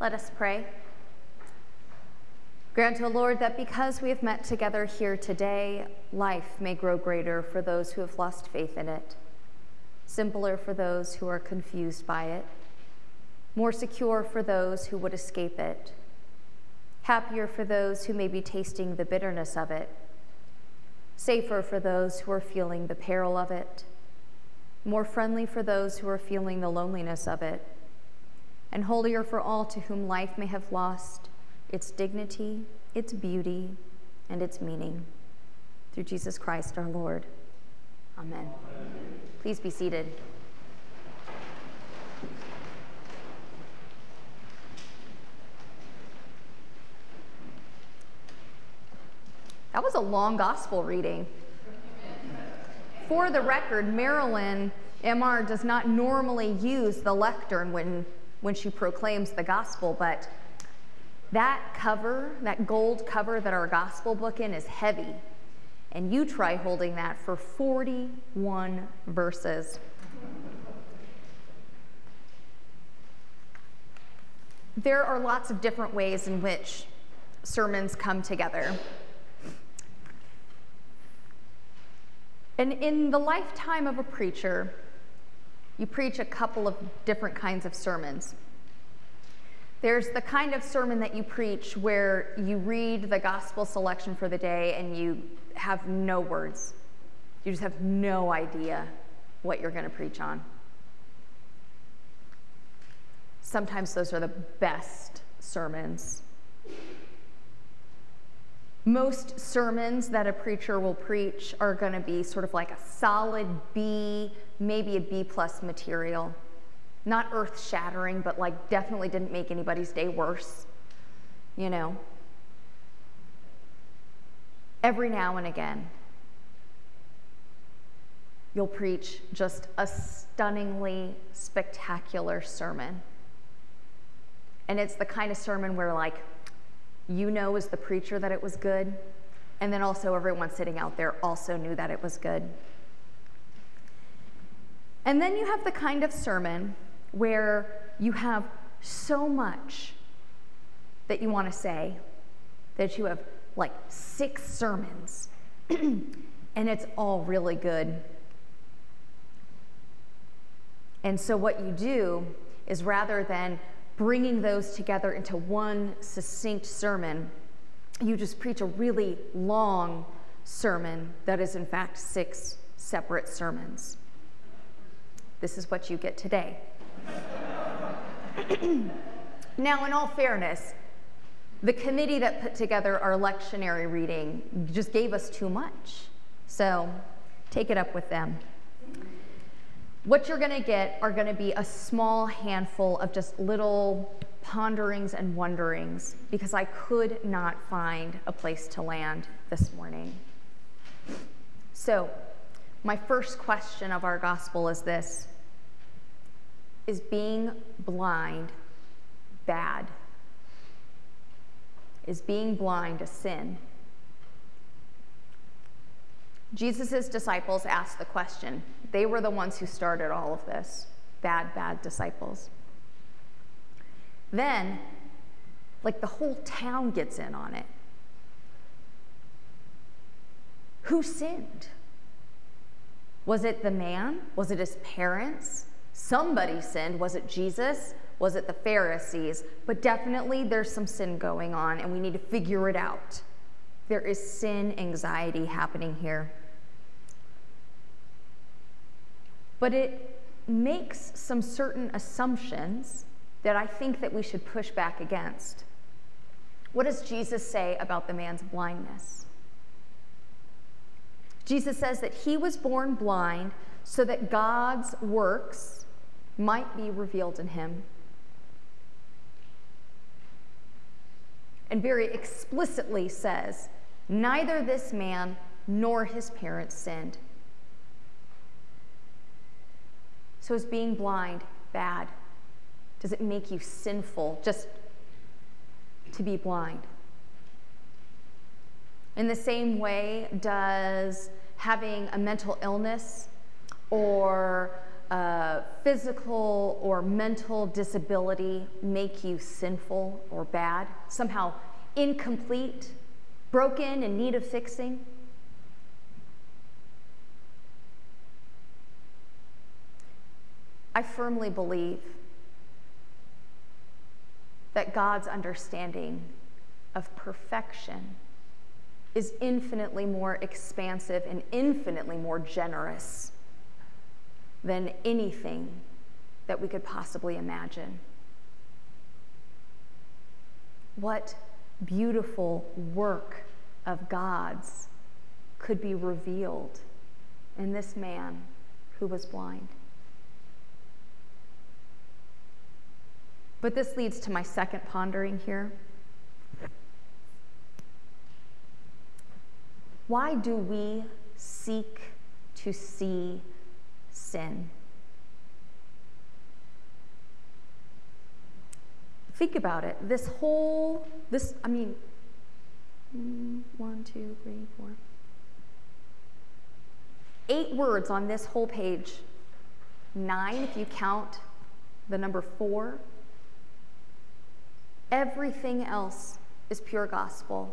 Let us pray. Grant, O Lord, that because we have met together here today, life may grow greater for those who have lost faith in it, simpler for those who are confused by it, more secure for those who would escape it, happier for those who may be tasting the bitterness of it, safer for those who are feeling the peril of it, more friendly for those who are feeling the loneliness of it and holier for all to whom life may have lost its dignity, its beauty, and its meaning. Through Jesus Christ our Lord. Amen. Amen. Please be seated. That was a long gospel reading. For the record, Marilyn MR does not normally use the lectern when when she proclaims the gospel, but that cover, that gold cover that our gospel book in is heavy. And you try holding that for 41 verses. There are lots of different ways in which sermons come together. And in the lifetime of a preacher, you preach a couple of different kinds of sermons. There's the kind of sermon that you preach where you read the gospel selection for the day and you have no words. You just have no idea what you're going to preach on. Sometimes those are the best sermons. Most sermons that a preacher will preach are going to be sort of like a solid B maybe a B plus material. Not earth shattering, but like definitely didn't make anybody's day worse, you know. Every now and again, you'll preach just a stunningly spectacular sermon. And it's the kind of sermon where, like, you know, as the preacher, that it was good. And then also, everyone sitting out there also knew that it was good. And then you have the kind of sermon where you have so much that you want to say that you have like six sermons and it's all really good. And so, what you do is rather than bringing those together into one succinct sermon, you just preach a really long sermon that is, in fact, six separate sermons. This is what you get today. now, in all fairness, the committee that put together our lectionary reading just gave us too much. So take it up with them. What you're going to get are going to be a small handful of just little ponderings and wonderings because I could not find a place to land this morning. So, my first question of our gospel is this Is being blind bad? Is being blind a sin? Jesus' disciples asked the question. They were the ones who started all of this. Bad, bad disciples. Then, like the whole town gets in on it. Who sinned? Was it the man? Was it his parents? Somebody sinned. Was it Jesus? Was it the Pharisees? But definitely there's some sin going on, and we need to figure it out. There is sin anxiety happening here. But it makes some certain assumptions that I think that we should push back against. What does Jesus say about the man's blindness? Jesus says that he was born blind so that God's works might be revealed in him. And very explicitly says, neither this man nor his parents sinned. So is being blind bad? Does it make you sinful just to be blind? In the same way, does having a mental illness or a physical or mental disability make you sinful or bad, somehow incomplete, broken, in need of fixing? I firmly believe that God's understanding of perfection is infinitely more expansive and infinitely more generous than anything that we could possibly imagine. What beautiful work of God's could be revealed in this man who was blind. But this leads to my second pondering here. Why do we seek to see sin? Think about it. This whole, this, I mean, mm, one, two, three, four. Eight words on this whole page. Nine if you count the number four. Everything else is pure gospel.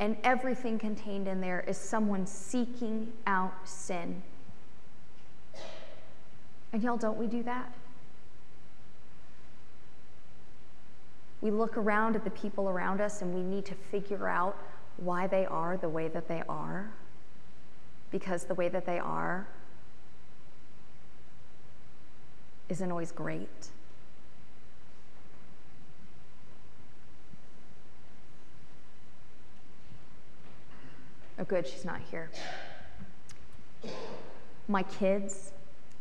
And everything contained in there is someone seeking out sin. And y'all, don't we do that? We look around at the people around us and we need to figure out why they are the way that they are. Because the way that they are isn't always great. Oh, good, she's not here. My kids,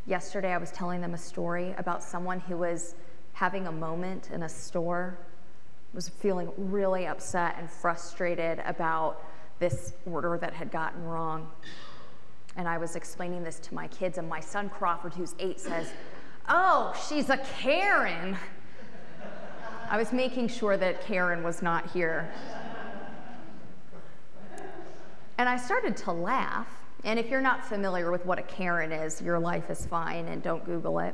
yesterday I was telling them a story about someone who was having a moment in a store, was feeling really upset and frustrated about this order that had gotten wrong. And I was explaining this to my kids, and my son Crawford, who's eight, says, Oh, she's a Karen. I was making sure that Karen was not here. And I started to laugh. And if you're not familiar with what a Karen is, your life is fine and don't Google it.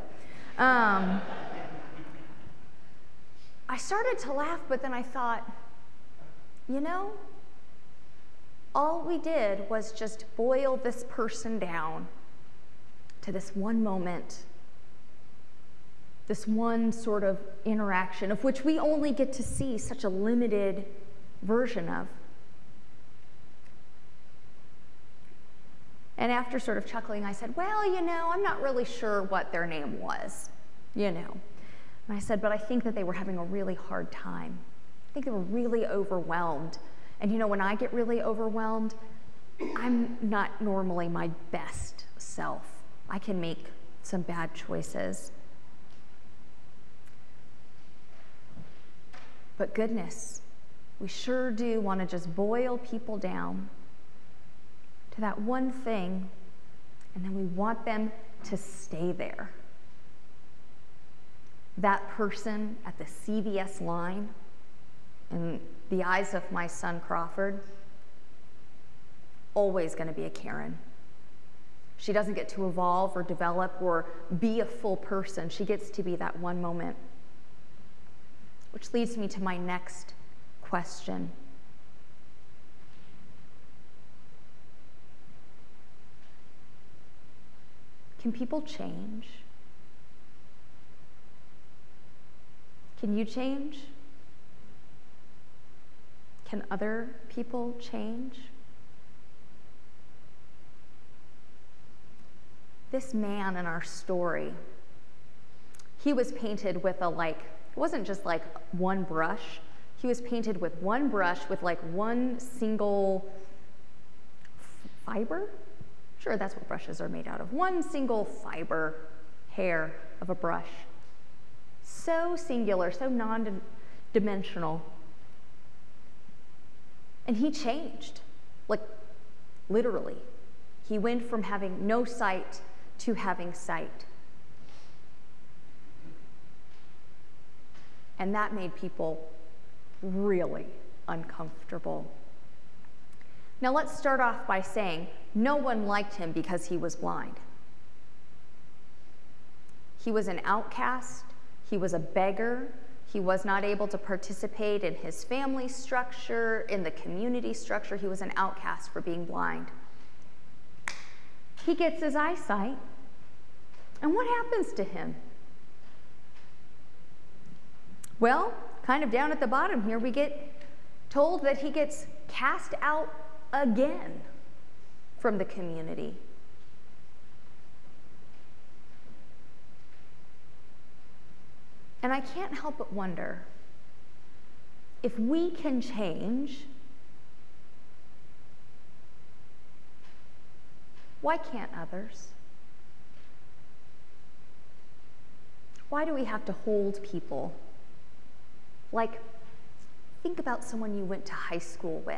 Um, I started to laugh, but then I thought, you know, all we did was just boil this person down to this one moment, this one sort of interaction of which we only get to see such a limited version of. And after sort of chuckling, I said, Well, you know, I'm not really sure what their name was, you know. And I said, But I think that they were having a really hard time. I think they were really overwhelmed. And you know, when I get really overwhelmed, I'm not normally my best self. I can make some bad choices. But goodness, we sure do want to just boil people down to that one thing, and then we want them to stay there. That person at the CVS line, in the eyes of my son Crawford, always going to be a Karen. She doesn't get to evolve or develop or be a full person. She gets to be that one moment. Which leads me to my next question. Can people change? Can you change? Can other people change? This man in our story, he was painted with a like, it wasn't just like one brush. He was painted with one brush with like one single fiber Sure, that's what brushes are made out of. One single fiber hair of a brush. So singular, so non dimensional. And he changed, like literally. He went from having no sight to having sight. And that made people really uncomfortable. Now, let's start off by saying no one liked him because he was blind. He was an outcast, he was a beggar, he was not able to participate in his family structure, in the community structure. He was an outcast for being blind. He gets his eyesight, and what happens to him? Well, kind of down at the bottom here, we get told that he gets cast out again from the community. And I can't help but wonder if we can change, why can't others? Why do we have to hold people? Like, think about someone you went to high school with.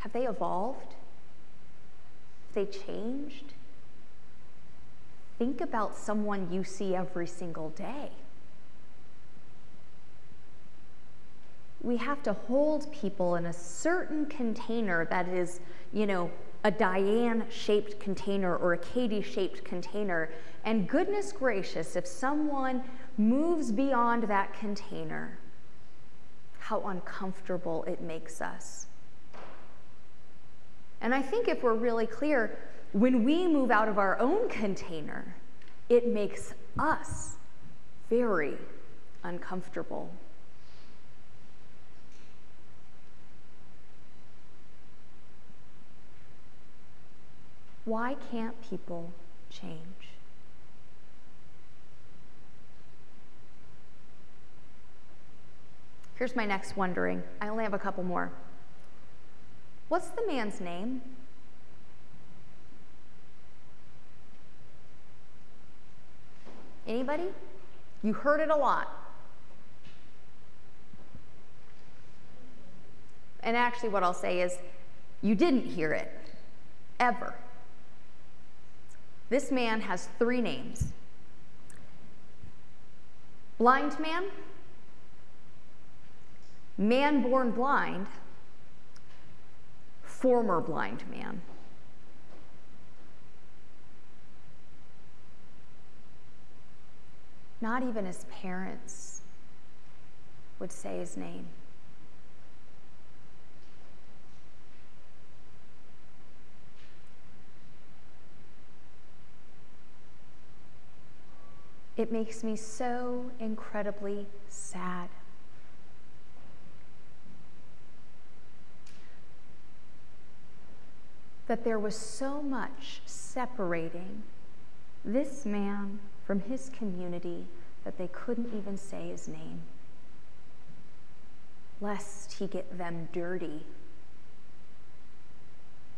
Have they evolved? Have they changed? Think about someone you see every single day. We have to hold people in a certain container that is, you know, a Diane shaped container or a Katie shaped container. And goodness gracious, if someone moves beyond that container, how uncomfortable it makes us. And I think if we're really clear, when we move out of our own container, it makes us very uncomfortable. Why can't people change? Here's my next wondering. I only have a couple more. What's the man's name? Anybody? You heard it a lot. And actually, what I'll say is, you didn't hear it, ever. This man has three names blind man, man born blind, former blind man. Not even his parents would say his name. It makes me so incredibly sad. That there was so much separating this man from his community that they couldn't even say his name, lest he get them dirty,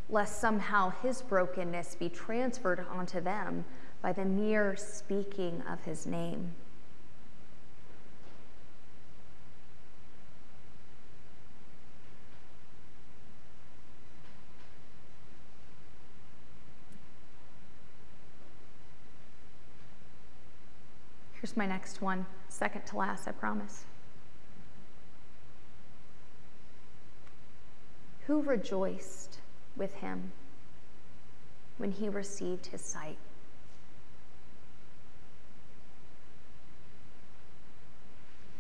lest somehow his brokenness be transferred onto them by the mere speaking of his name. Here's my next one, second to last, I promise. Who rejoiced with him when he received his sight?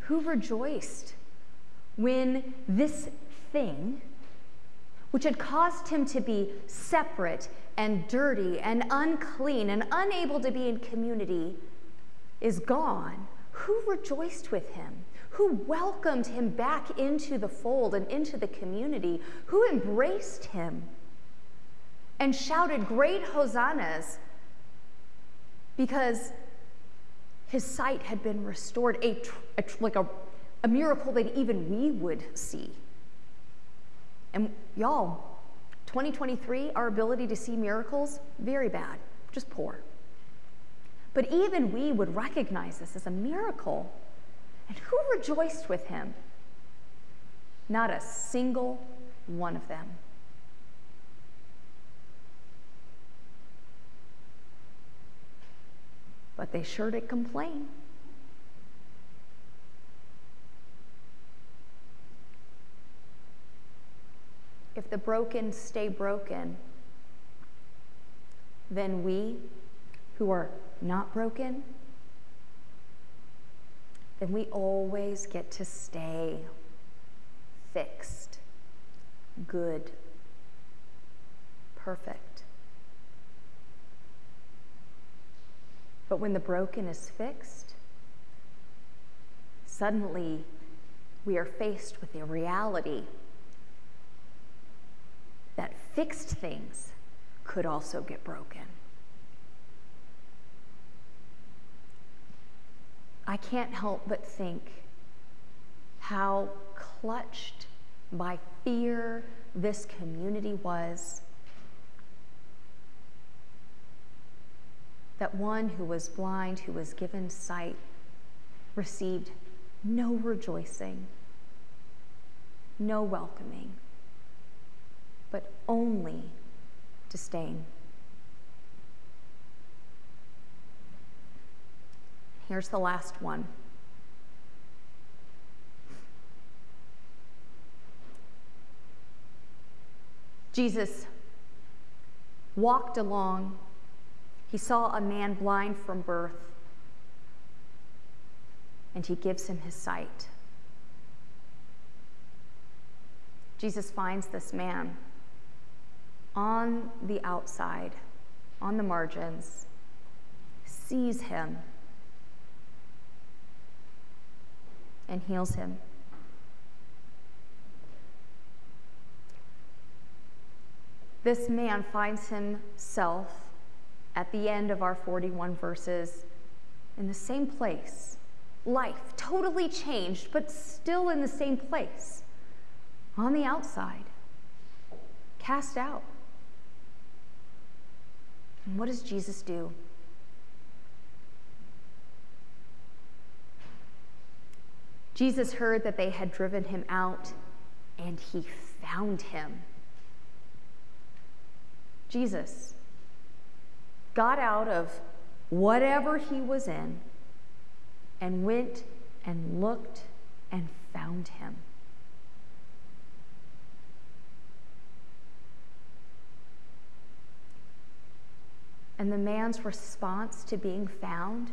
Who rejoiced when this thing, which had caused him to be separate and dirty and unclean and unable to be in community, is gone, who rejoiced with him? Who welcomed him back into the fold and into the community? Who embraced him and shouted great hosannas because his sight had been restored, a, a like a, a miracle that even we would see. And y'all, 2023, our ability to see miracles, very bad, just poor. But even we would recognize this as a miracle. And who rejoiced with him? Not a single one of them. But they sure did complain. If the broken stay broken, then we who are not broken, then we always get to stay fixed, good, perfect. But when the broken is fixed, suddenly we are faced with the reality that fixed things could also get broken. I can't help but think how clutched by fear this community was. That one who was blind, who was given sight, received no rejoicing, no welcoming, but only disdain. Here's the last one. Jesus walked along. He saw a man blind from birth, and he gives him his sight. Jesus finds this man on the outside, on the margins, sees him, and heals him. This man finds himself at the end of our 41 verses in the same place. Life totally changed, but still in the same place, on the outside, cast out. And what does Jesus do? Jesus heard that they had driven him out, and he found him. Jesus got out of whatever he was in and went and looked and found him. And the man's response to being found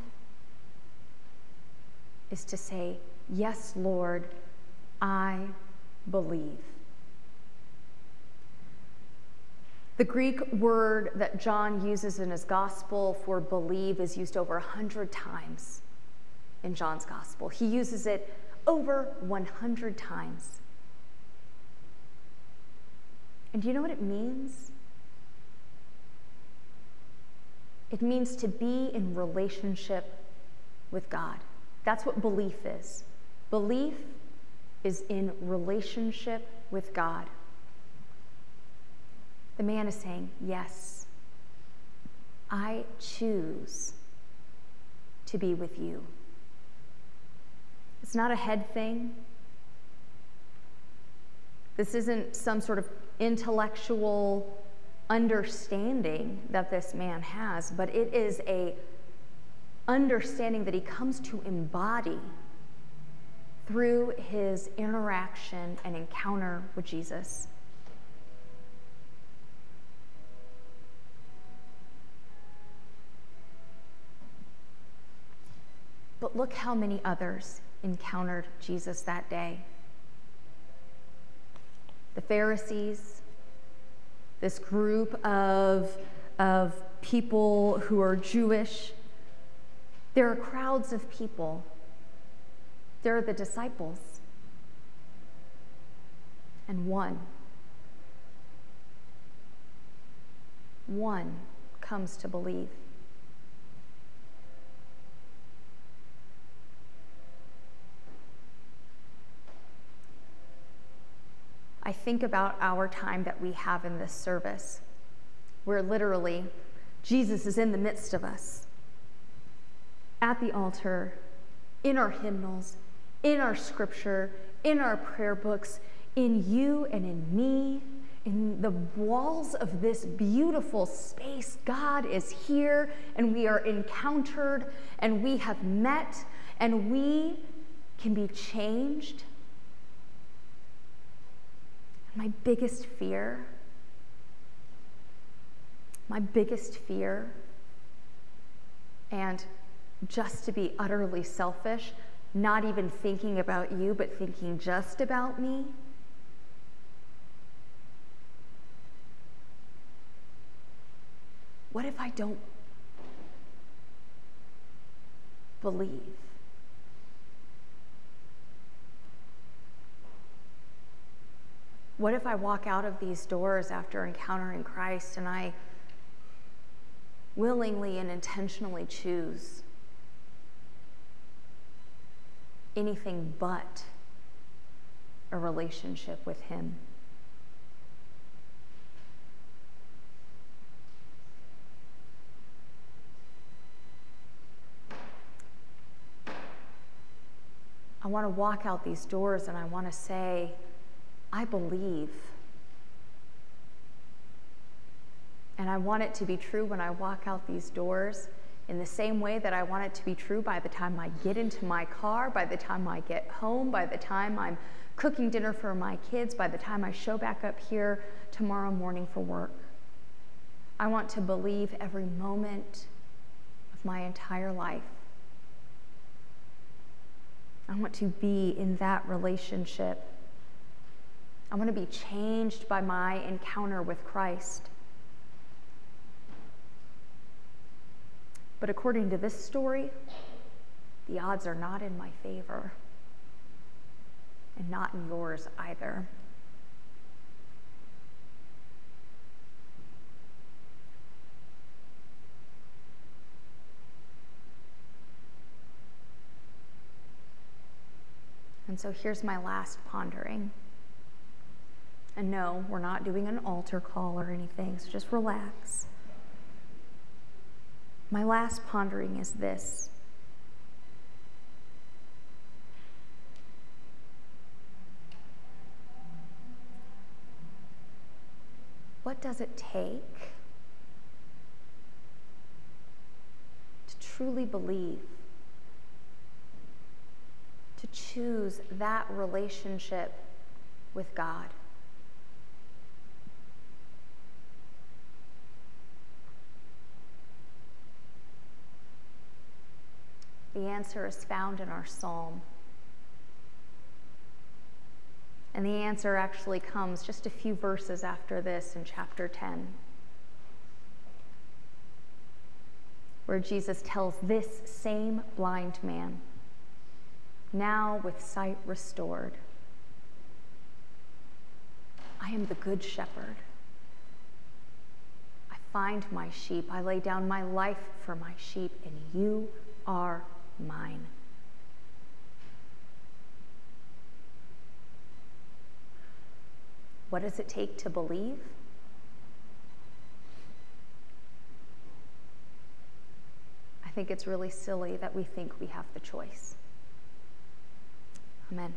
is to say, Yes, Lord, I believe. The Greek word that John uses in his gospel for believe is used over 100 times in John's gospel. He uses it over 100 times. And do you know what it means? It means to be in relationship with God. That's what belief is. Belief is in relationship with God. The man is saying, Yes, I choose to be with you. It's not a head thing. This isn't some sort of intellectual understanding that this man has, but it is a understanding that he comes to embody through his interaction and encounter with Jesus. But look how many others encountered Jesus that day. The Pharisees, this group of, of people who are Jewish, there are crowds of people there are the disciples, and one, one comes to believe. I think about our time that we have in this service, where literally Jesus is in the midst of us at the altar, in our hymnals, in our scripture, in our prayer books, in you and in me, in the walls of this beautiful space. God is here, and we are encountered, and we have met, and we can be changed. My biggest fear, my biggest fear and just to be utterly selfish, not even thinking about you, but thinking just about me? What if I don't believe? What if I walk out of these doors after encountering Christ and I willingly and intentionally choose anything but a relationship with Him? I want to walk out these doors and I want to say, I believe. And I want it to be true when I walk out these doors in the same way that I want it to be true by the time I get into my car, by the time I get home, by the time I'm cooking dinner for my kids, by the time I show back up here tomorrow morning for work. I want to believe every moment of my entire life. I want to be in that relationship. I want to be changed by my encounter with Christ. But according to this story, the odds are not in my favor, and not in yours either. And so here's my last pondering. And no, we're not doing an altar call or anything, so just relax. My last pondering is this. What does it take to truly believe to choose that relationship with God. The answer is found in our psalm. And the answer actually comes just a few verses after this in chapter 10, where Jesus tells this same blind man now with sight restored. I am the good shepherd. I find my sheep. I lay down my life for my sheep, and you are mine. What does it take to believe? I think it's really silly that we think we have the choice. Amen.